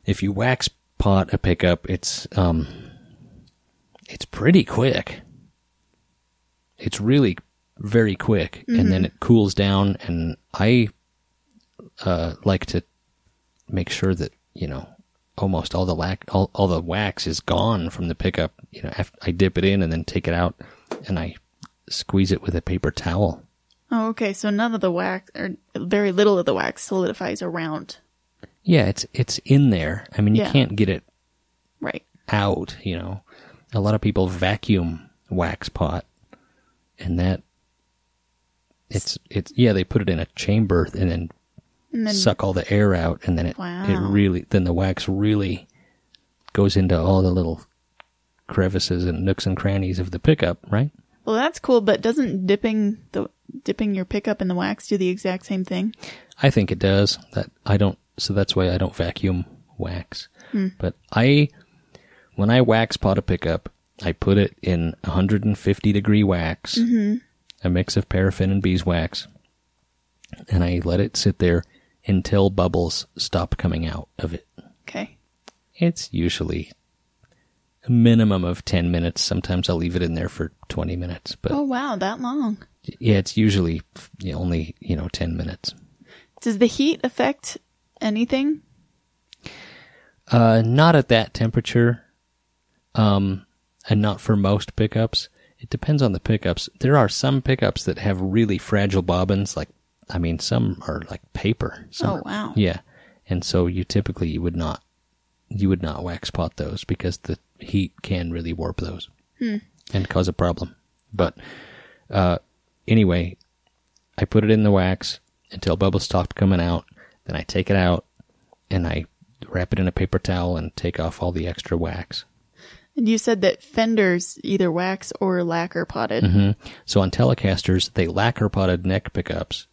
If you wax pot a pickup, it's um, it's pretty quick. It's really very quick, and then it cools down. And I uh, like to make sure that you know almost all the lac- all, all the wax is gone from the pickup. You know, I dip it in and then take it out, and I squeeze it with a paper towel. Oh, okay. So none of the wax, or very little of the wax, solidifies around. Yeah, it's it's in there. I mean, you Yeah. can't get it Right. out. You know, a lot of people vacuum wax pot, and that it's it's yeah they put it in a chamber and then And then suck all the air out, and then it it really then the wax really goes into all the little crevices and nooks and crannies of the pickup, right? Well, that's cool, but doesn't dipping the dipping your pickup in the wax do the exact same thing? I think it does. That I don't. So that's why I don't vacuum wax. Hmm. But I, when I wax pot a pickup, I put it in 150 degree wax, a mix of paraffin and beeswax, and I let it sit there until bubbles stop coming out of it. Okay. It's usually a minimum of 10 minutes. Sometimes I'll leave it in there for 20 minutes, but Oh wow, that long. yeah, it's usually only, you know, 10 minutes. Does the heat affect anything? Uh, not at that temperature. Um, and not for most pickups. It depends on the pickups. There are some pickups that have really fragile bobbins. Like, I mean, some are like paper. Some Oh, are- wow. Yeah, and so you typically you would not, you would not wax pot those because the heat can really warp those and cause a problem. But uh, anyway, I put it in the wax until bubbles stopped coming out. Then I take it out and I wrap it in a paper towel and take off all the extra wax. And you said that Fenders either wax or lacquer potted. hmm So on Telecasters, they lacquer potted neck pickups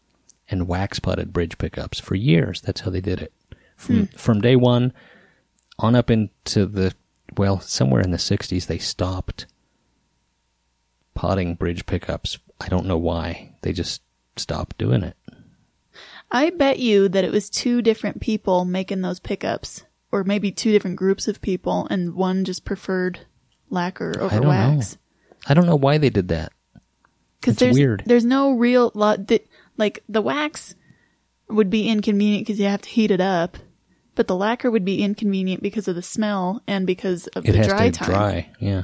and wax potted bridge pickups for years. That's how they did it. From from day one on up into the well, somewhere in the '60s, they stopped potting bridge pickups. I don't know why. They just stopped doing it. I bet you that it was two different people making those pickups, or maybe two different groups of people, and one just preferred lacquer I over don't wax. know. I don't know why they did that. Because It's there's weird. there's no real lot that like the wax would be inconvenient because you have to heat it up, but the lacquer would be inconvenient because of the smell and because of It the dry to time. dry. Yeah.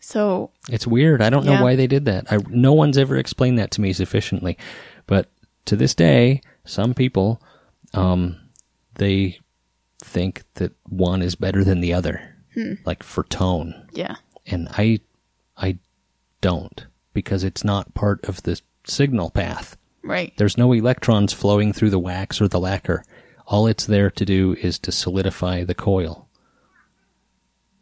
So It's weird. I don't know why they did that. I, no one's ever explained that to me sufficiently. But to this day, some people, um, they think that one is better than the other, hmm. like for tone. yeah, And I, I don't because it's not part of the signal path. right. There's no electrons flowing through the wax or the lacquer. All it's there to do is to solidify the coil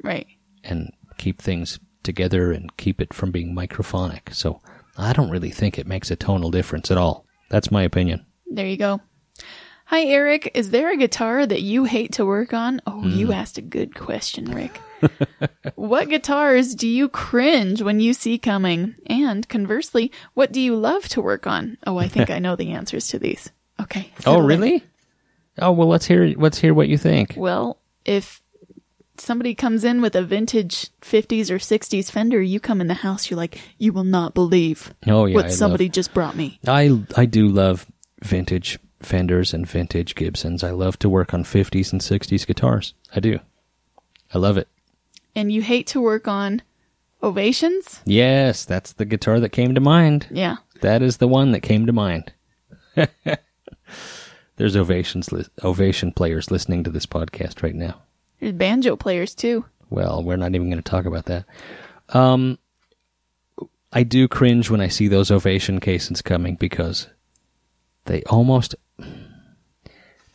Right. and keep things together and keep it from being microphonic. So I don't really think it makes a tonal difference at all. That's my opinion. There you go. Hi, Eric. Is there a guitar that you hate to work on? Oh, Hmm. you asked a good question, Rick. *laughs* what guitars do you cringe when you see coming? And conversely, what do you love to work on? Oh, I think I know the answers to these. Okay. Oh, settle in. really? Oh, well, let's hear let's hear what you think. Well, if somebody comes in with a vintage 50s or 60s Fender, you come in the house, you're like, you will not believe Oh, yeah. what I somebody just brought me. I I do love vintage Fenders and vintage Gibsons. I love to work on 50s and 60s guitars. I do. I love it. And you hate to work on Ovations? Yes, that's the guitar that came to mind. Yeah. That is the one that came to mind. *laughs* There's ovations li- Ovation players listening to this podcast right now. There's banjo players too. Well, we're not even going to talk about that. Um, I do cringe when I see those Ovation cases coming because they almost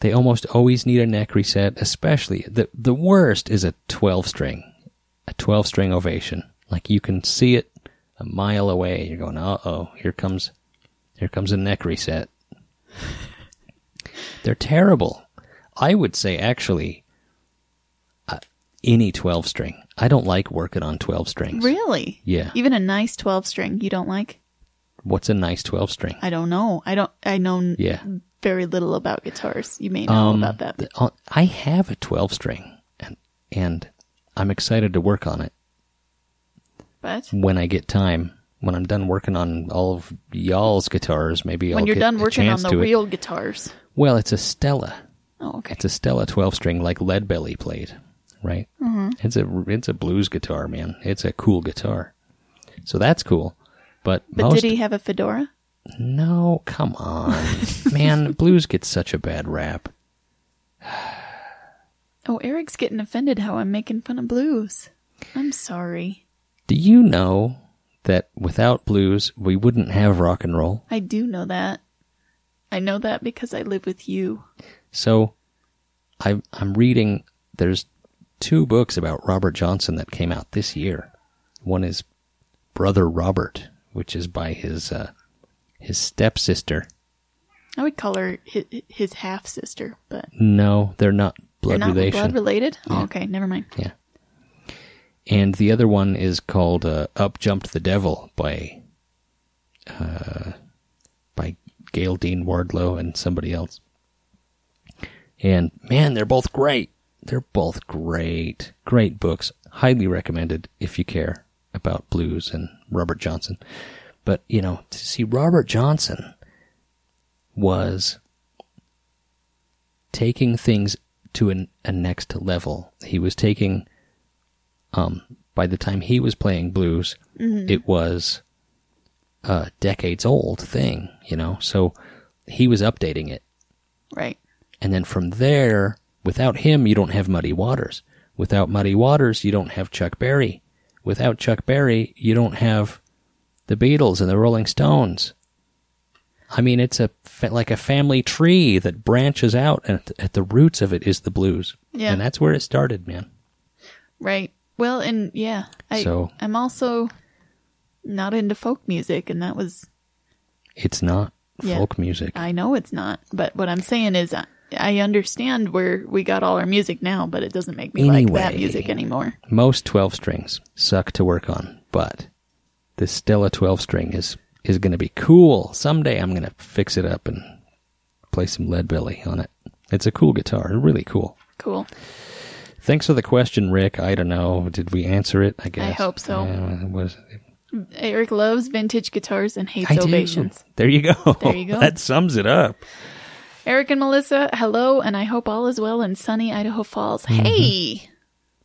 they almost always need a neck reset. Especially the the worst is a twelve string, a twelve string Ovation. Like you can see it a mile away. You're going, uh oh, here comes here comes a neck reset. *laughs* They're terrible. I would say actually, uh, any twelve string. I don't like working on twelve strings. Really? Yeah. Even a nice 12 string you don't like? What's a nice twelve string? I don't know. I don't, I know Yeah. Very little about guitars. You may know Um, about that. th- uh, I have a twelve string, and and I'm excited to work on it But when I get time. When I'm done working on all of y'all's guitars, maybe when I'll you're done working on the to it. real guitars. Well, it's a Stella. Oh, okay. It's a Stella 12 string like Lead Belly played, right? Mm-hmm. It's a it's a blues guitar, man. It's a cool guitar. So that's cool. But, But most did he have a fedora? No, come on. man, *laughs* blues gets such a bad rap. Oh, Eric's getting offended how I'm making fun of blues. I'm sorry. Do you know that without blues, we wouldn't have rock and roll? I do know that. I know that because I live with you. So I I'm reading there's two books about Robert Johnson that came out this year. One is Brother Robert, which is by his uh, his stepsister. I would call her his, his half sister, but No, they're not blood they're not relation. blood related. Oh, okay, never mind. yeah. And the other one is called uh, Up Jumped the Devil by uh, by Gayle Dean Wardlow and somebody else. And man, they're both great. They're both great. Great books. Highly recommended if you care about blues and Robert Johnson. But, you know, to see Robert Johnson was taking things to an, a next level. He was taking, um, by the time he was playing blues, it was a decades old thing, you know? So he was updating it. Right. And then from there, without him, you don't have Muddy Waters. Without Muddy Waters, you don't have Chuck Berry. Without Chuck Berry, you don't have the Beatles and the Rolling Stones. I mean, it's a like a family tree that branches out, and at, the roots of it is the blues. Yeah. and that's where it started, man. Right. Well, and yeah, I So- I'm also not into folk music, and that was It's not Yeah. folk music. I know it's not. But what I'm saying is, I, I understand where we got all our music now, but it doesn't make me like that music anymore. Most 12 strings suck to work on, but this Stella 12 string is is going to be cool. Someday I'm going to fix it up and play some Lead Belly on it. It's a cool guitar, really cool. Cool. Thanks for the question, Rick. I don't know, did we answer it? I guess. I hope so. Uh, it was Eric loves vintage guitars and hates I do. Ovations. There you go. *laughs* There you go. that sums it up. Eric and Melissa, hello, and I hope all is well in sunny Idaho Falls. Mm-hmm. Hey,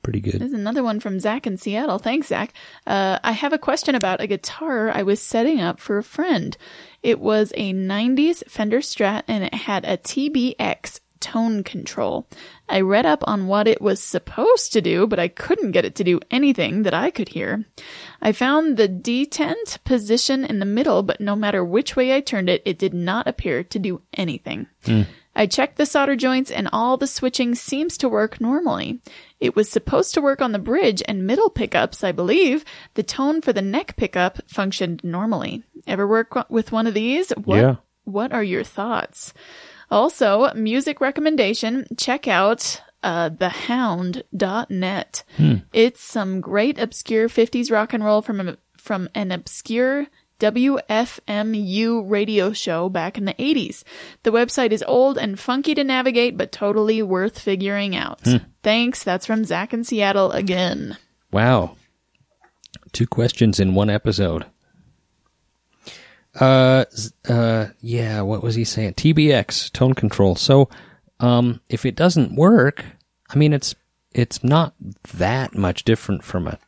Pretty good. There's another one from Zach in Seattle. Thanks, Zach. Uh, I have a question about a guitar I was setting up for a friend. It was a 90s Fender Strat and it had a TBX tone control. I read up on what it was supposed to do, but I couldn't get it to do anything that I could hear. I found the detent position in the middle, but no matter which way I turned it, it did not appear to do anything. I checked the solder joints and all the switching seems to work normally. It was supposed to work on the bridge and middle pickups, I believe. The tone for the neck pickup functioned normally. Ever work with one of these? What, Yeah. What are your thoughts? Also, music recommendation, check out uh, thehound.net. It's some great obscure 50s rock and roll from a, from an obscure WFMU radio show back in the 80s. The website is old and funky to navigate, but totally worth figuring out. Thanks. That's from Zach in Seattle again. Wow. Two questions in one episode. Uh, uh, yeah, what was he saying? TBX, tone control. So, um, if it doesn't work, I mean, it's, it's not that much different from a,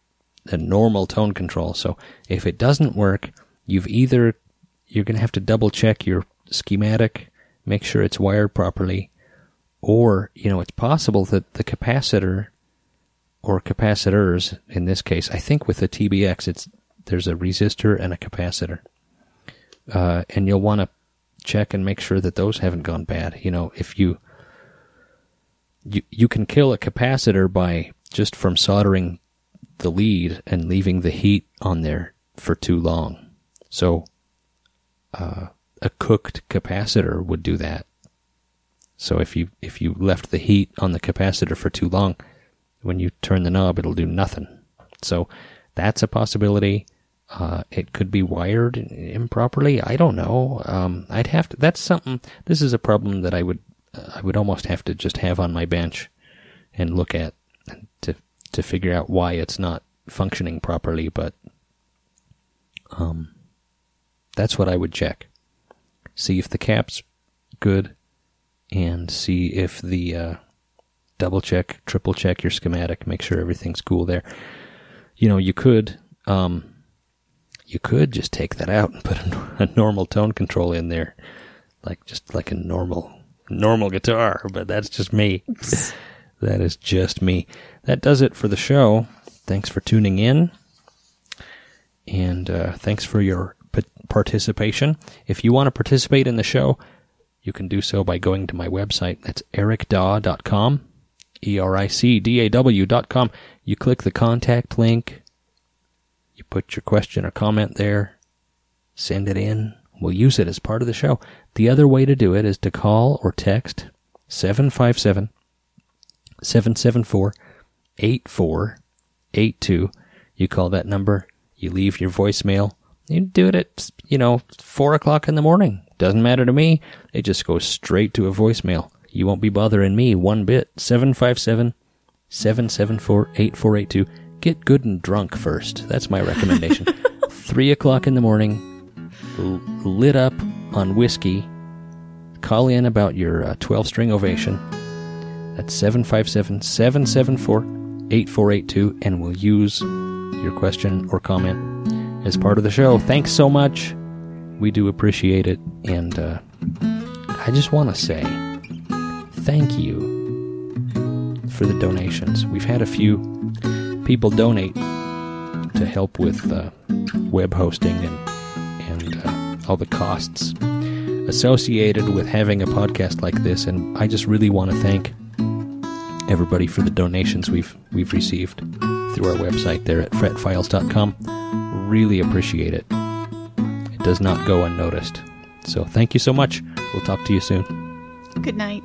a normal tone control. So, if it doesn't work, you've either, you're going to have to double check your schematic, make sure it's wired properly, or, you know, it's possible that the capacitor or capacitors in this case. I think with the TBX, it's there's a resistor and a capacitor, uh, and you'll want to check and make sure that those haven't gone bad. You know, if you you you can kill a capacitor by just from soldering the lead and leaving the heat on there for too long. So, uh, a cooked capacitor would do that. So if you if you left the heat on the capacitor for too long, when you turn the knob, it'll do nothing. So that's a possibility. Uh, it could be wired improperly. I don't know. Um, I'd have to. That's something. This is a problem that I would. Uh, I would almost have to just have on my bench and look at to to figure out why it's not functioning properly. But um, that's what I would check. See if the cap's good, and see if the uh, double check, triple check your schematic, make sure everything's cool there. You know, you could. Um, you could just take that out and *laughs* put a, a normal tone control in there, like just like a normal normal guitar. But that's just me. *laughs* that is just me. That does it for the show. Thanks for tuning in, and uh, thanks for your participation. If you want to participate in the show, you can do so by going to my website. That's ericdaw.com. E R I C D A W dot com. You click the contact link. You put your question or comment there. Send it in. We'll use it as part of the show. The other way to do it is to call or text 757 774 8482. You call that number, you leave your voicemail. You do it at, you know, 4 o'clock in the morning. Doesn't matter to me. It just goes straight to a voicemail. You won't be bothering me one bit. 757 774 8482. Get good and drunk first. That's my recommendation. *laughs* 3 o'clock in the morning, lit up on whiskey. Call in about your uh, 12 string ovation. That's 757 774 8482, and we'll use your question or comment as part of the show. Thanks so much. We do appreciate it. And uh, I just want to say thank you for the donations. We've had a few people donate to help with uh, web hosting and, and uh, all the costs associated with having a podcast like this. And I just really want to thank everybody for the donations we've we've received through our website there at fretfiles.com. Really appreciate it. It does not go unnoticed. So thank you so much. We'll talk to you soon. Good night.